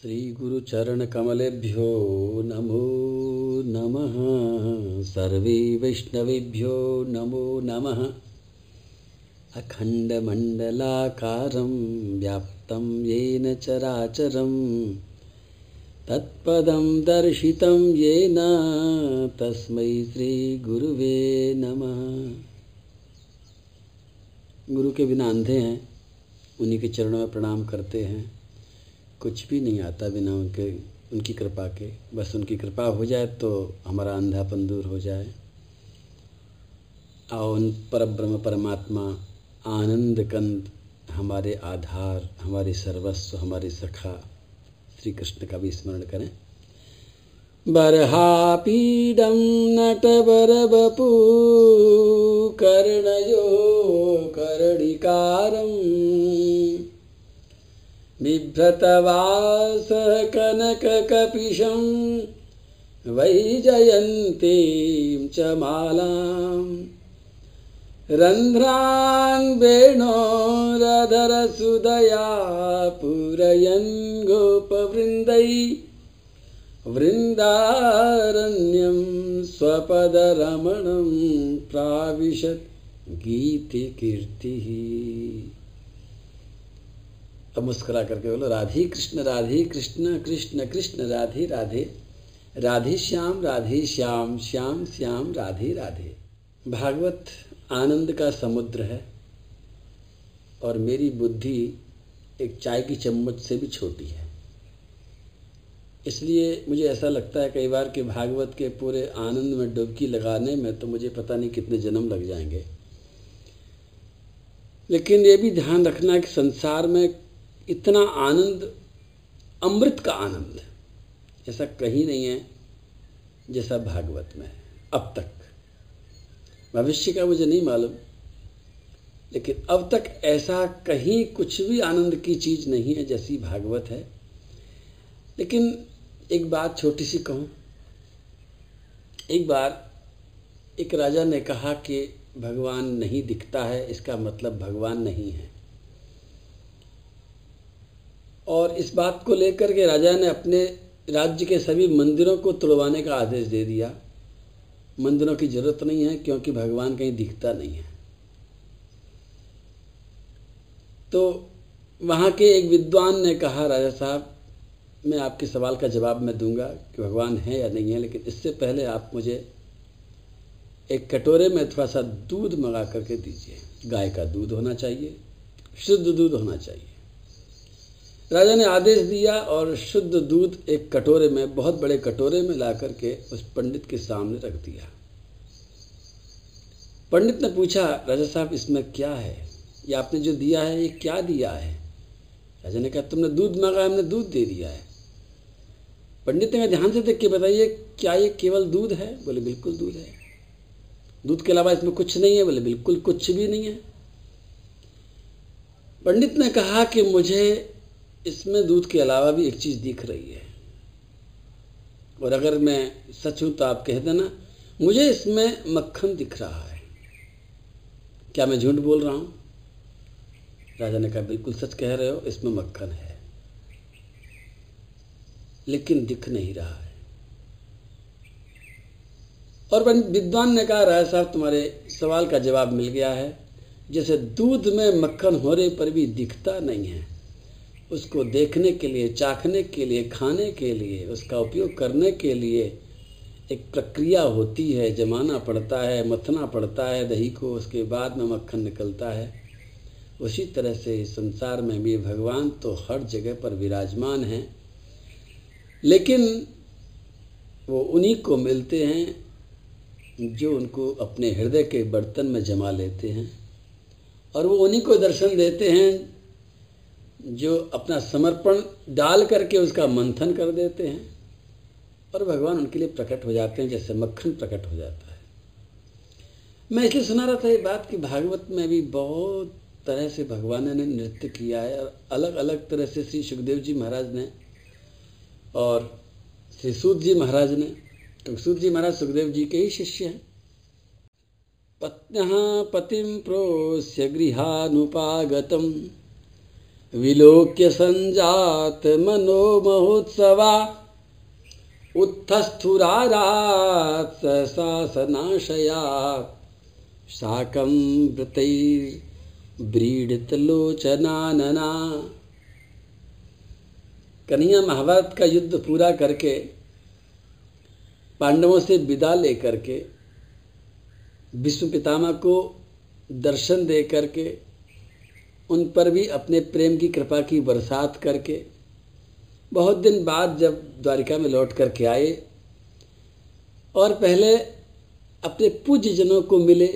श्रीगुरुचरणकमलेभ्यो नमो नमः। सर्वे वैष्णवेभ्यो नमो नमः। अखण्डमण्डलाकारं व्याप्तं येन चराचरं। तत्पदं दर्शितं येन तस्मै श्रीगुरुवे नमः। गुरु के बिना अंधे हैं, उन्हीं के चरणों में प्रणाम करते हैं। कुछ भी नहीं आता बिना उनके, उनकी कृपा के। बस उनकी कृपा हो जाए तो हमारा अंधापन दूर हो जाए। और उन पर ब्रह्म परमात्मा, आनंद कंद, हमारे आधार, हमारे सर्वस्व, हमारे सखा। श्री कृष्ण का भी स्मरण करें। बर्हापीडं नटवरवपू कर्णयो कर्णिकारम् बिभ्रतवासः कनककपिशं वैजयन्तीं च मालाम्। रन्ध्रान् वेणोरधरसुदया पूरयन् गोपवृन्दै वृन्दारण्यं स्वपदरमणं प्राविशत् गीतिकीर्तिः। अब मुस्कुरा करके बोलो, राधे कृष्ण राधे कृष्ण कृष्ण कृष्ण, राधे राधे राधे श्याम राधे श्याम श्याम श्याम, राधे राधे। भागवत आनंद का समुद्र है और मेरी बुद्धि एक चाय की चम्मच से भी छोटी है। इसलिए मुझे ऐसा लगता है कई बार कि भागवत के पूरे आनंद में डुबकी लगाने में तो मुझे पता नहीं कितने जन्म लग जाएँगे। लेकिन ये भी ध्यान रखना कि संसार में इतना आनंद, अमृत का आनंद ऐसा कहीं नहीं है जैसा भागवत में है, अब तक। भविष्य का मुझे नहीं मालूम, लेकिन अब तक ऐसा कहीं कुछ भी आनंद की चीज़ नहीं है जैसी भागवत है। लेकिन एक बात छोटी सी कहूँ, एक बार एक राजा ने कहा कि भगवान नहीं दिखता है, इसका मतलब भगवान नहीं है। और इस बात को लेकर के राजा ने अपने राज्य के सभी मंदिरों को तोड़वाने का आदेश दे दिया। मंदिरों की ज़रूरत नहीं है, क्योंकि भगवान कहीं दिखता नहीं है। तो वहाँ के एक विद्वान ने कहा, राजा साहब, मैं आपके सवाल का जवाब मैं दूँगा कि भगवान है या नहीं है, लेकिन इससे पहले आप मुझे एक कटोरे में थोड़ा सा दूध मंगा करके दीजिए। गाय का दूध होना चाहिए, शुद्ध दूध होना चाहिए। राजा ने आदेश दिया और शुद्ध दूध एक कटोरे में, बहुत बड़े कटोरे में ला करके उस पंडित के सामने रख दिया। पंडित ने पूछा, राजा साहब, इसमें क्या है? ये आपने जो दिया है, ये क्या दिया है? राजा ने कहा, तुमने दूध मांगा, हमने दूध दे दिया है। पंडित ने कहा, ध्यान से देख के बताइए, क्या ये केवल दूध है? बोले, बिल्कुल दूध है। दूध के अलावा इसमें कुछ नहीं है, बोले, बिल्कुल कुछ भी नहीं है। पंडित ने कहा कि मुझे इसमें दूध के अलावा भी एक चीज़ दिख रही है। और अगर मैं सच हूँ तो आप कह देना, मुझे इसमें मक्खन दिख रहा है। क्या मैं झूठ बोल रहा हूँ? राजा ने कहा, बिल्कुल सच कह रहे हो, इसमें मक्खन है। लेकिन दिख नहीं रहा है। और विद्वान ने कहा, राजा साहब, तुम्हारे सवाल का जवाब मिल गया है। जैसे दूध में मक्खन होने पर भी दिखता नहीं है। उसको देखने के लिए, चाखने के लिए, खाने के लिए, उसका उपयोग करने के लिए एक प्रक्रिया होती है। जमाना पड़ता है, मथना पड़ता है, दही को उसके बाद में मक्खन निकलता है। उसी तरह से संसार में भी भगवान तो हर जगह पर विराजमान हैं। लेकिन वो उन्हीं को मिलते हैं जो उनको अपने हृदय के बर्तन में जमा लेते हैं और वो उन्हीं को दर्शन देते हैं जो अपना समर्पण डाल करके उसका मंथन कर देते हैं, और भगवान उनके लिए प्रकट हो जाते हैं, जैसे मक्खन प्रकट हो जाता है। मैं इसलिए सुना रहा था ये बात कि भागवत में भी बहुत तरह से भगवान ने नृत्य किया है, और अलग अलग तरह से श्री सुखदेव जी महाराज ने और श्री सूद जी महाराज ने। तो सूद जी महाराज सुखदेव जी के ही शिष्य हैं। पत्न्यः पतिम प्रोस्य गृहानुपागतम्। विलोक्य संजात मनो महोत्सवा। उत्थस्थुरारात् सशासनाशया शाकं व्रतैर्व्रीडितलोचनानना कन्हैया महाभारत का युद्ध पूरा करके, पांडवों से विदा लेकर के विश्व पितामह को दर्शन दे करके उन पर भी अपने प्रेम की कृपा की बरसात करके, बहुत दिन बाद जब द्वारिका में लौट करके आए और पहले अपने पूज्य जनों को मिले,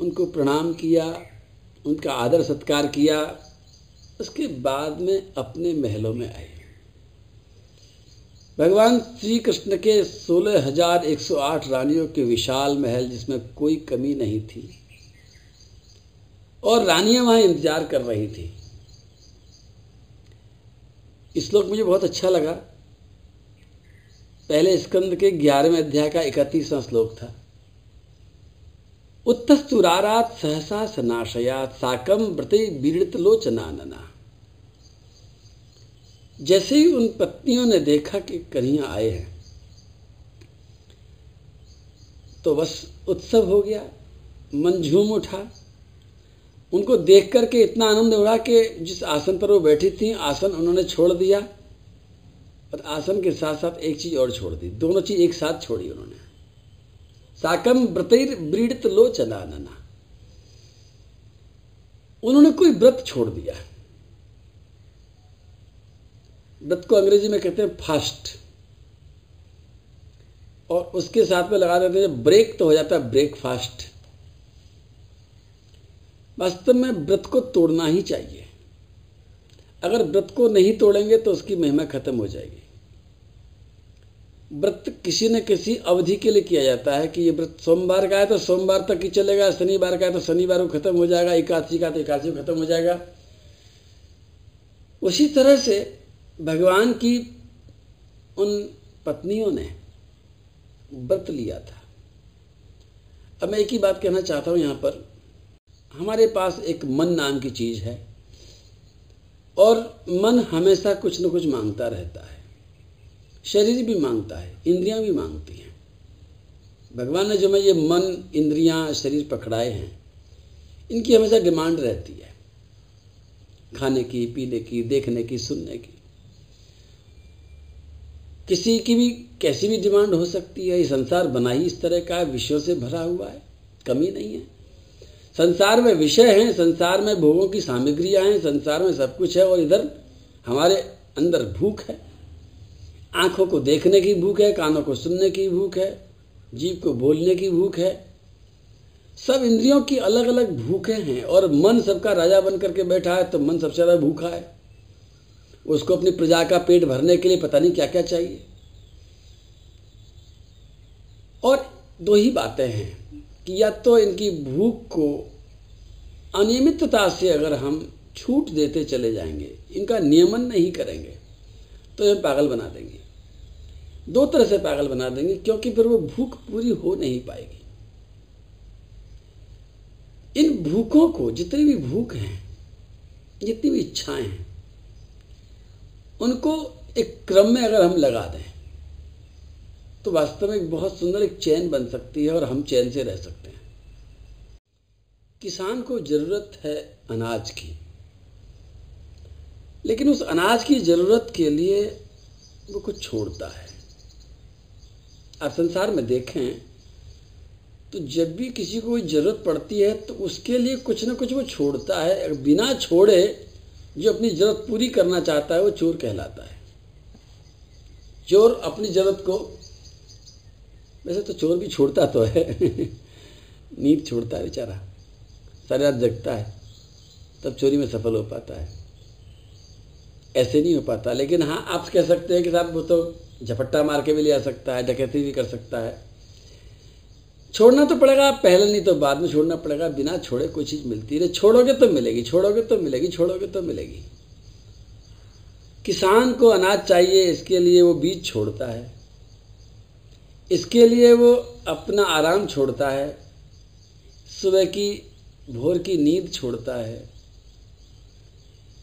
उनको प्रणाम किया, उनका आदर सत्कार किया, उसके बाद में अपने महलों में आए। भगवान श्री कृष्ण के सोलह हज़ार एक सौ आठ रानियों के विशाल महल जिसमें कोई कमी नहीं थी। और रानियाँ वहाँ इंतज़ार कर रही थी। श्लोक मुझे बहुत अच्छा लगा। पहले स्कंद के ग्यारहवें अध्याय का इकतीसवां श्लोक था। उत्तस्तुरारात सहसा सनाशयात साकम व्रते बीड़ित लोचनानना। जैसे ही उन पत्नियों ने देखा कि कन्हैया आए हैं तो बस उत्सव हो गया, मन झूम उठा। उनको देख करके इतना आनंद उड़ा कि जिस आसन पर वो बैठी थी, आसन उन्होंने छोड़ दिया। और आसन के साथ साथ एक चीज़ और छोड़ दी। दोनों चीज़ एक साथ छोड़ी उन्होंने। साकम व्रतिर ब्रीड़ित लोचना नना उन्होंने कोई व्रत छोड़ दिया। व्रत को अंग्रेज़ी में कहते हैं फास्ट। और उसके साथ में लगा देते हैं, ब्रेक तो हो जाता है ब्रेकफास्ट। वास्तव में व्रत को तोड़ना ही चाहिए। अगर व्रत को नहीं तोड़ेंगे तो उसकी महिमा खत्म हो जाएगी। व्रत किसी न किसी अवधि के लिए किया जाता है कि ये व्रत सोमवार का है तो सोमवार तक ही चलेगा, शनिवार का है तो शनिवार को खत्म हो जाएगा, एकादशी का तो एकादशी खत्म हो जाएगा। उसी तरह से भगवान की उन पत्नियों ने व्रत लिया था। अब मैं एक ही बात कहना चाहता हूँ यहाँ पर। हमारे पास एक मन नाम की चीज़ है और मन हमेशा कुछ न कुछ माँगता रहता है। शरीर भी माँगता है, इंद्रियाँ भी मांगती हैं। भगवान ने जो मैं ये मन, इंद्रियाँ, शरीर पकड़ाए हैं, इनकी हमेशा डिमांड रहती है। खाने की, पीने की, देखने की, सुनने की। किसी की भी कैसी भी डिमांड हो सकती है, ये संसार बना ही इस तरह का है विषयों से भरा हुआ है, कमी नहीं है। संसार में विषय हैं, संसार में भोगों की सामग्रियाँ हैं, संसार में सब कुछ है और इधर हमारे अंदर भूख है। आँखों को देखने की भूख है, कानों को सुनने की भूख है, जीव को बोलने की भूख है। सब इंद्रियों की अलग अलग भूखें हैं और मन सबका राजा बन करके बैठा है तो मन सबसे ज़्यादा भूखा है। उसको अपनी प्रजा का पेट भरने के लिए पता नहीं क्या क्या चाहिए। और दो ही बातें हैं। कि या तो इनकी भूख को अनियमितता से अगर हम छूट देते चले जाएँगे, इनका नियमन नहीं करेंगे तो ये पागल बना देंगे। दो तरह से पागल बना देंगे, क्योंकि फिर वो भूख पूरी हो नहीं पाएगी। इन भूखों को जितनी भी भूख हैं, जितनी भी इच्छाएँ हैं, उनको एक क्रम में अगर हम लगा दें तो वास्तव में एक बहुत सुंदर एक चैन बन सकती है और हम चैन से रह सकते हैं। किसान को ज़रूरत है अनाज की। लेकिन उस अनाज की ज़रूरत के लिए वो कुछ छोड़ता है। आप संसार में देखें तो जब भी किसी को कोई ज़रूरत पड़ती है तो उसके लिए कुछ ना कुछ वो छोड़ता है। बिना छोड़े जो अपनी ज़रूरत पूरी करना चाहता है, वो चोर कहलाता है। चोर अपनी ज़रूरत को वैसे तो चोर भी छोड़ता तो है। नींद छोड़ता है बेचारा। सारी रात जगता है। तब चोरी में सफल हो पाता है। ऐसे नहीं हो पाता। लेकिन हाँ आप कह सकते हैं कि साहब, वो तो झपट्टा मार के भी ले आ सकता है, डकैती भी कर सकता है। छोड़ना तो पड़ेगा। पहले नहीं तो बाद में छोड़ना पड़ेगा। बिना छोड़े कोई चीज़ मिलती है छोड़ोगे तो मिलेगी, छोड़ोगे तो मिलेगी, छोड़ोगे तो मिलेगी। किसान को अनाज चाहिए, इसके लिए वो बीज छोड़ता है। इसके लिए वो अपना आराम छोड़ता है, सुबह की भोर की नींद छोड़ता है,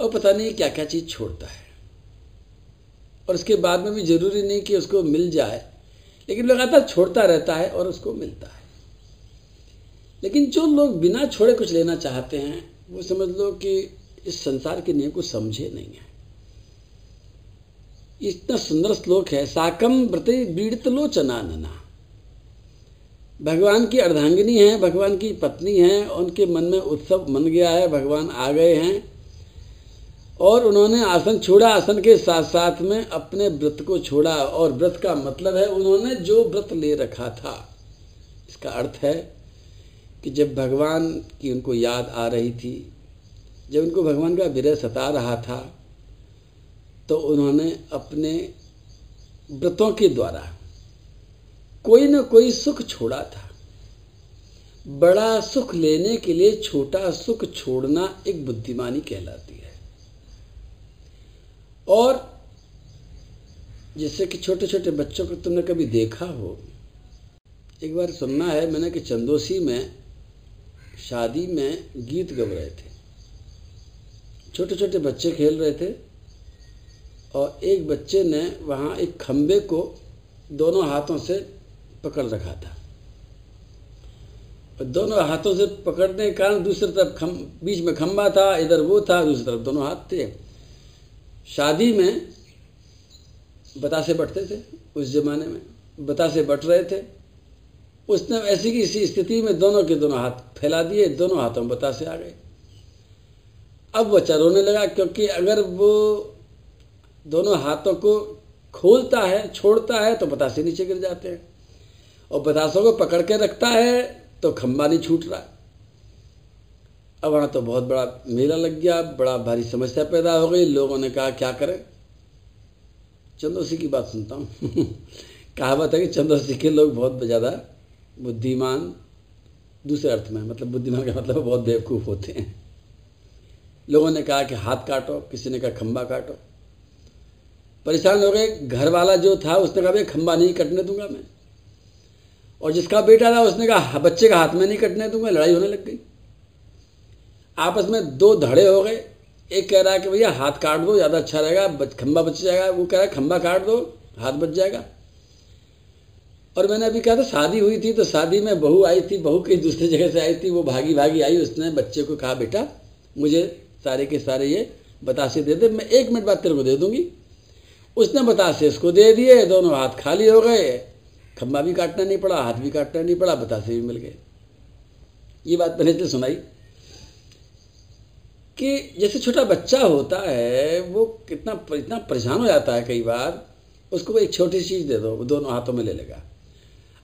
और पता नहीं क्या क्या चीज़ छोड़ता है। और उसके बाद में भी ज़रूरी नहीं कि उसको मिल जाए, लेकिन लगातार छोड़ता रहता है और उसको मिलता है। लेकिन जो लोग बिना छोड़े कुछ लेना चाहते हैं, वो समझ लो कि इस संसार के नियम को समझे नहीं है। इतना सुंदर श्लोक है साकम व्रते बीड़त लोचना नना भगवान की अर्धांगिनी है, भगवान की पत्नी है, उनके मन में उत्सव मन गया है, भगवान आ गए हैं। और उन्होंने आसन छोड़ा, आसन के साथ साथ में अपने व्रत को छोड़ा, और व्रत का मतलब है उन्होंने जो व्रत ले रखा था। इसका अर्थ है कि जब भगवान की उनको याद आ रही थी, जब उनको भगवान का विरह सता रहा था तो उन्होंने अपने व्रतों के द्वारा कोई न कोई सुख छोड़ा था। बड़ा सुख लेने के लिए छोटा सुख छोड़ना एक बुद्धिमानी कहलाती है। और जैसे कि छोटे छोटे बच्चों को तुमने कभी देखा हो, एक बार सुनना है मैंने कि चंदोसी में, शादी में गीत गब रहे थे। छोटे छोटे बच्चे खेल रहे थे और एक बच्चे ने वहाँ एक खम्बे को दोनों हाथों से पकड़ रखा था। दोनों हाथों से पकड़ने के कारण दूसरी तरफ़ खम, बीच में खम्बा था, इधर वो था, दूसरी तरफ़ दोनों हाथ थे। शादी में बतासे बटते थे, उस जमाने में बतासे बट रहे थे। उसने ऐसी की इसी स्थिति में दोनों के दोनों हाथ फैला दिए, दोनों हाथों में बतासे आ गए। अब बच्चा रोने लगा, क्योंकि अगर वो दोनों हाथों को खोलता है, छोड़ता है तो बतासे नीचे गिर जाते हैं। और बतासों को पकड़ के रखता है तो खम्बा नहीं छूट रहा। अब वहाँ तो बहुत बड़ा मेला लग गया, बड़ा भारी समस्या पैदा हो गई। लोगों ने कहा, क्या करें? चंदोसी की बात सुनता हूँ। कहावत है कि चंदोसी के लोग बहुत ज़्यादा बुद्धिमान, दूसरे अर्थ में मतलब बुद्धिमान का मतलब बहुत बेवकूफ़ होते हैं। लोगों ने कहा कि हाथ काटो, किसी ने कहा, खंबा काटो। परेशान हो गए। घर वाला जो था, उसने कहा, भाई, खंबा नहीं कटने दूँगा मैं। और जिसका बेटा था, उसने कहा बच्चे का हाथ में नहीं कटने दूँगा, लड़ाई होने लग गई। आपस में दो धड़े हो गए। एक कह रहा है कि, भैया, हाथ काट दो, ज़्यादा अच्छा रहेगा खंबा बच जाएगा। वो कह रहा है, खंबा काट दो, हाथ बच जाएगा। और मैंने अभी कहा था, शादी हुई थी तो शादी में बहू आई थी, बहू कहीं दूसरी जगह से आई थी, वो भागी भागी आई, उसने बच्चे को कहा, बेटा, मुझे सारे के सारे ये बतासे दे दे, मैं एक मिनट बाद तेरे को दे दूँगी। उसने बतासे इसको दे दिए, दोनों हाथ खाली हो गए। खंबा भी काटना नहीं पड़ा, हाथ भी काटना नहीं पड़ा, बतासे भी मिल गए। ये बात मैंने इसलिए सुनाई। कि जैसे छोटा बच्चा होता है, वो कितना, इतना परेशान हो जाता है कई बार, उसको एक छोटी चीज़ दे दो, वो दोनों हाथों में ले लेगा।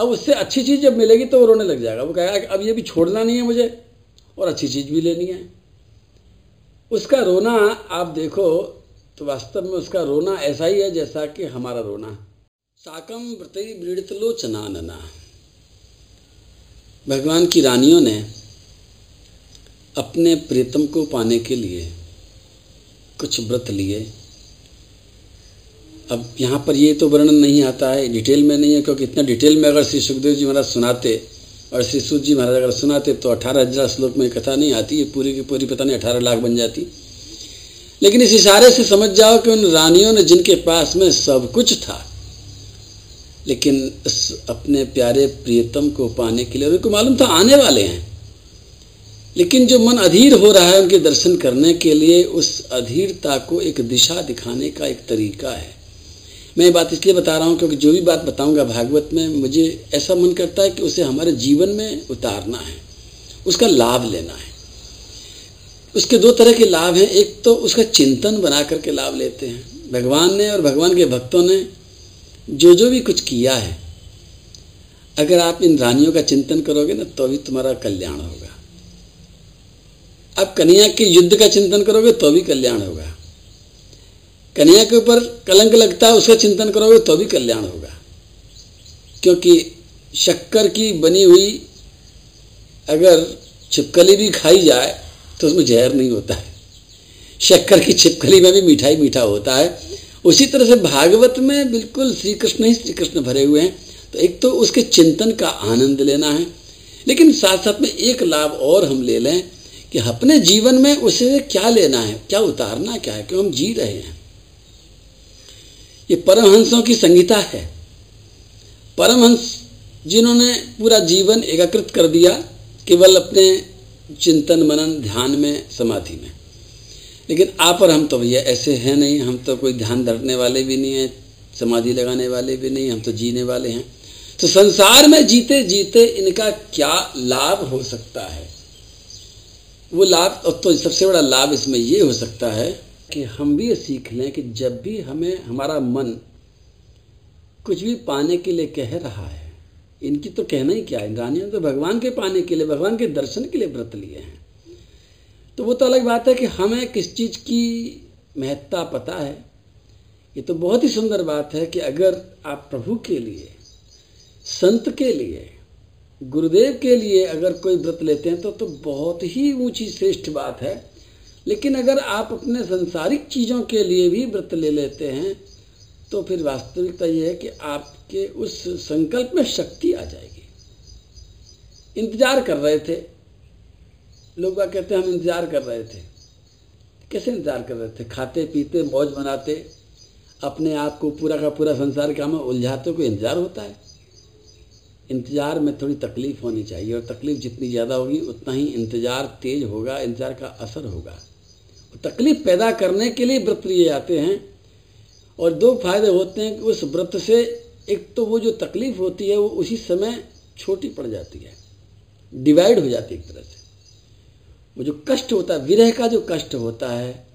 अब उससे अच्छी चीज़ जब मिलेगी तो वो रोने लग जाएगा। वो कहेगा अब ये भी छोड़ना नहीं है मुझे, और अच्छी चीज़ भी लेनी है। उसका रोना, आप देखो तो वास्तव में उसका रोना ऐसा ही है जैसा कि हमारा रोना साकम व्रत वृड़त लोचना नना। भगवान की रानियों ने अपने प्रीतम को पाने के लिए कुछ व्रत लिए। अब यहाँ पर ये तो वर्णन नहीं आता है, डिटेल में नहीं है, क्योंकि इतना डिटेल में अगर श्री सुखदेव जी महाराज सुनाते और श्री सूत जी महाराज अगर सुनाते तो अठारह हज़ार श्लोक में कथा नहीं आती, ये पूरी की पूरी पता नहीं अठारह लाख बन जाती। लेकिन इस इशारे से समझ जाओ कि उन रानियों ने जिनके पास में सब कुछ था, लेकिन अपने प्यारे प्रियतम को पाने के लिए उनको मालूम था आने वाले हैं। लेकिन जो मन अधीर हो रहा है उनके दर्शन करने के लिए, उस अधीरता को एक दिशा दिखाने का एक तरीका है। मैं ये बात इसलिए बता रहा हूँ क्योंकि जो भी बात बताऊँगा भागवत में, मुझे ऐसा मन करता है कि उसे हमारे जीवन में उतारना है, उसका लाभ लेना है। उसके दो तरह के लाभ हैं। एक तो उसका चिंतन बना करके लाभ लेते हैं। भगवान ने और भगवान के भक्तों ने जो जो भी कुछ किया है, अगर आप इन रानियों का चिंतन करोगे ना तो भी तुम्हारा कल्याण होगा। आप कन्या के युद्ध का चिंतन करोगे तो भी कल्याण होगा। कन्या के ऊपर कलंक लगता है, उसका चिंतन करोगे तो भी कल्याण होगा। क्योंकि शक्कर की बनी हुई अगर छिपकली भी खाई जाए तो उसमें जहर नहीं होता है। शक्कर की छिपकली में भी मिठाई मीठा होता है। उसी तरह से भागवत में बिल्कुल श्री कृष्ण ही श्री कृष्ण भरे हुए हैं। तो एक तो उसके चिंतन का आनंद लेना है। लेकिन साथ साथ में एक लाभ और हम ले लें कि अपने जीवन में उसे क्या लेना है, क्या उतारना क्या है, क्यों हम जी रहे हैं। ये परमहंसों की संगीता है। परमहंस जिन्होंने पूरा जीवन एकाकृत कर दिया, केवल अपने चिंतन मनन ध्यान में, समाधि में। लेकिन आप और हम तो भैया ऐसे हैं नहीं, हम तो कोई ध्यान धरने वाले भी नहीं हैं, समाधि लगाने वाले भी नहीं, हम तो जीने वाले हैं। तो संसार में जीते जीते इनका क्या लाभ हो सकता है? वो लाभ तो सबसे बड़ा लाभ इसमें ये हो सकता है कि हम भी ये सीख लें कि जब भी हमें, हमारा मन कुछ भी पाने के लिए कह रहा है इनकी तो कहना ही क्या है? रानियों तो भगवान के पाने के लिए, भगवान के दर्शन के लिए व्रत लिए हैं। तो वो तो अलग बात है कि हमें किस चीज़ की महत्ता पता है। ये तो बहुत ही सुंदर बात है कि अगर आप प्रभु के लिए, संत के लिए, गुरुदेव के लिए अगर कोई व्रत लेते हैं तो तो बहुत ही ऊँची श्रेष्ठ बात है। लेकिन अगर आप अपने संसारिक चीज़ों के लिए भी व्रत ले लेते हैं तो फिर वास्तविकता यह है कि आपके उस संकल्प में शक्ति आ जाएगी। इंतज़ार कर रहे थे। लोग कहते हैं, हम इंतज़ार कर रहे थे। कैसे इंतज़ार कर रहे थे? खाते, पीते, मौज बनाते अपने आप को पूरा का पूरा संसार काम में उलझाते कोई इंतज़ार होता है। इंतज़ार में थोड़ी तकलीफ़ होनी चाहिए और तकलीफ़ जितनी ज़्यादा होगी, उतना ही इंतज़ार तेज होगा, इंतज़ार का असर होगा। तकलीफ़ पैदा करने के लिए व्रत लिए जाते हैं और दो फ़ायदे होते हैं कि उस व्रत से एक तो वो जो तकलीफ़ होती है, वो उसी समय छोटी पड़ जाती है। डिवाइड हो जाती है एक तरह से। वो जो कष्ट होता है, विरह का जो कष्ट होता है,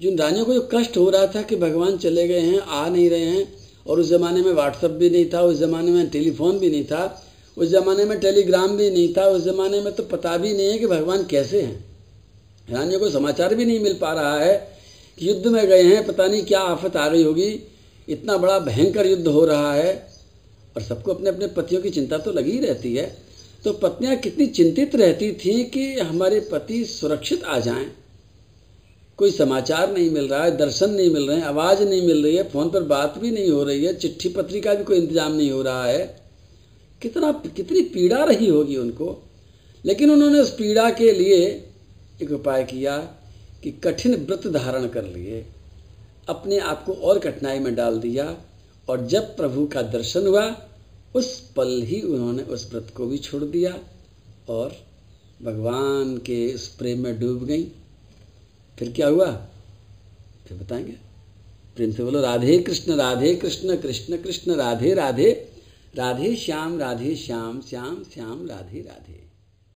जिन रानियों को जो कष्ट हो रहा था कि भगवान चले गए हैं, आ नहीं रहे हैं, और उस ज़माने में व्हाट्सअप भी नहीं था, उस ज़माने में टेलीफोन भी नहीं था, उस ज़माने में टेलीग्राम भी नहीं था, उस ज़माने में तो पता भी नहीं है कि भगवान कैसे हैं। रानियों को समाचार भी नहीं मिल पा रहा है कि युद्ध में गए हैं, पता नहीं क्या आफत आ गई होगी इतना बड़ा भयंकर युद्ध हो रहा है, और सबको अपने अपने पतियों की चिंता तो लगी रहती है। तो पत्नियाँ कितनी चिंतित रहती थीं कि हमारे पति सुरक्षित आ जाएँ। कोई समाचार नहीं मिल रहा है, दर्शन नहीं मिल रहे हैं, आवाज़ नहीं मिल रही है, फ़ोन पर बात भी नहीं हो रही है, चिट्ठी पत्री का भी कोई इंतज़ाम नहीं हो रहा है। कितना, कितनी पीड़ा रही होगी उनको। लेकिन उन्होंने उस पीड़ा के लिए एक उपाय किया कि कठिन व्रत धारण कर लिए। अपने आप को और कठिनाई में डाल दिया और जब प्रभु का दर्शन हुआ, उस पल ही उन्होंने उस व्रत को भी छोड़ दिया और भगवान के उस प्रेम में डूब गई। फिर क्या हुआ? फिर बताएँगे। प्रेम से बोलो, राधे कृष्ण राधे कृष्ण कृष्ण कृष्ण, राधे राधे राधे श्याम राधे श्याम श्याम श्याम, राधे राधे।